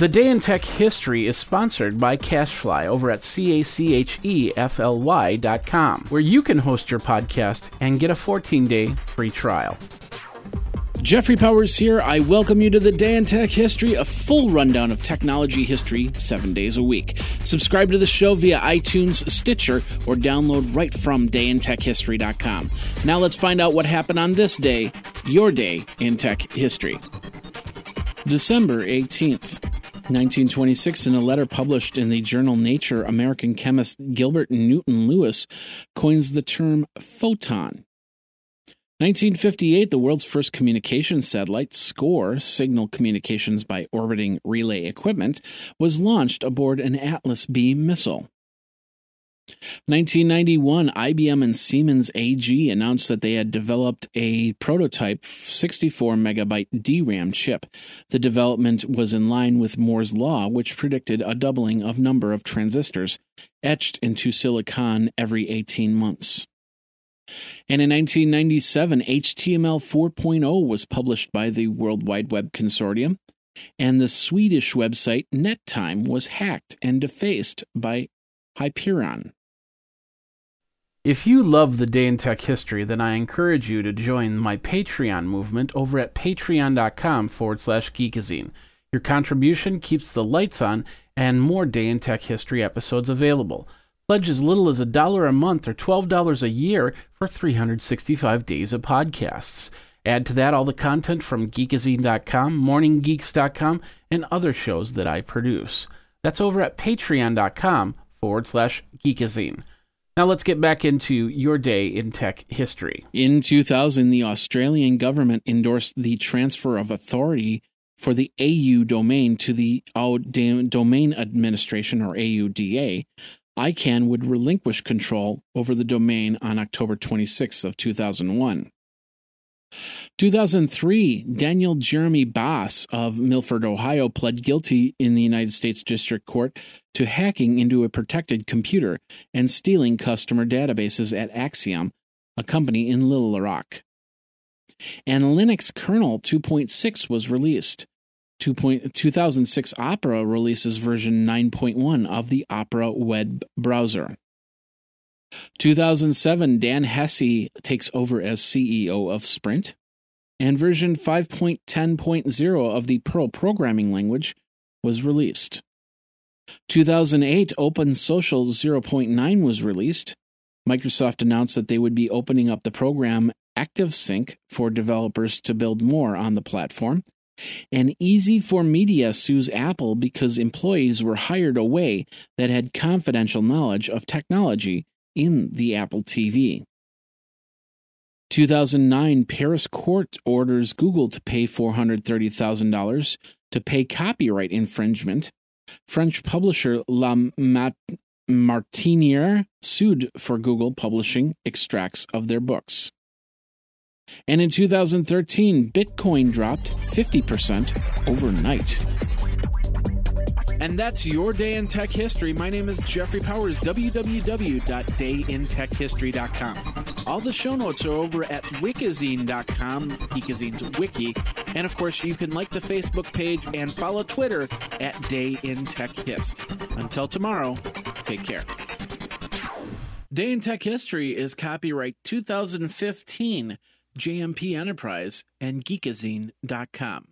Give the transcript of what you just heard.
The Day in Tech History is sponsored by CacheFly over at C-A-C-H-E-F-L-Y dot com, where you can host your podcast and get a 14-day free trial. Jeffrey Powers here. I welcome you to the Day in Tech History, a full rundown of technology history seven days a week. Subscribe to the show via iTunes, Stitcher, or download right from dayintechhistory.com. Now let's find out what happened on this day, your day in tech history. December 18th. 1926, in a letter published in the journal Nature, American chemist Gilbert Newton Lewis coins the term photon. 1958, the world's first communication satellite, SCORE, Signal Communications by Orbiting Relay Equipment, was launched aboard an Atlas B missile. 1991, IBM and Siemens AG announced that they had developed a prototype 64 megabyte DRAM chip. The development was in line with Moore's law, which predicted a doubling of number of transistors etched into silicon every 18 months. And in 1997, HTML 4.0 was published by the World Wide Web Consortium, and the Swedish website NetTime was hacked and defaced by Hyperion. If you love the day in tech history, then I encourage you to join my Patreon movement over at patreon.com forward slash geekazine. Your contribution keeps the lights on and more day in tech history episodes available. Pledge as little as a dollar a month or $12 a year for 365 days of podcasts. Add to that all the content from geekazine.com, morninggeeks.com, and other shows that I produce. That's over at patreon.com forward slash geekazine. Now let's get back into your day in tech history. In 2000, the Australian government endorsed the transfer of authority for the AU domain to the Domain Administration, or AUDA. ICANN would relinquish control over the domain on October 26th of 2001. 2003, Daniel Jeremy Baas of Milford, Ohio, pled guilty in the United States District Court to hacking into a protected computer and stealing customer databases at Acxiom, a company in Little Rock. And Linux kernel 2.6 was released. 2006 Opera releases version 9.1 of the Opera web browser. 2007, Dan Hesse takes over as CEO of Sprint, and version 5.10.0 of the Perl programming language was released. 2008, Open Social 0.9 was released. Microsoft announced that they would be opening up the program ActiveSync for developers to build more on the platform. And Easy4Media sues Apple because employees were hired away that had confidential knowledge of technology in the Apple TV. 2009, Paris court orders Google to pay $430,000 to pay copyright infringement. French publisher La Mat- Martiniere sued for Google publishing extracts of their books. And in 2013, Bitcoin dropped 50% overnight. And that's your day in tech history. My name is Jeffrey Powers, www.dayintechhistory.com. All the show notes are over at wikizine.com, Geekazine's wiki. And of course, you can like the Facebook page and follow Twitter at Day in Tech Hist. Until tomorrow, take care. Day in Tech History is copyright 2015, JMP Enterprise, and Geekazine.com.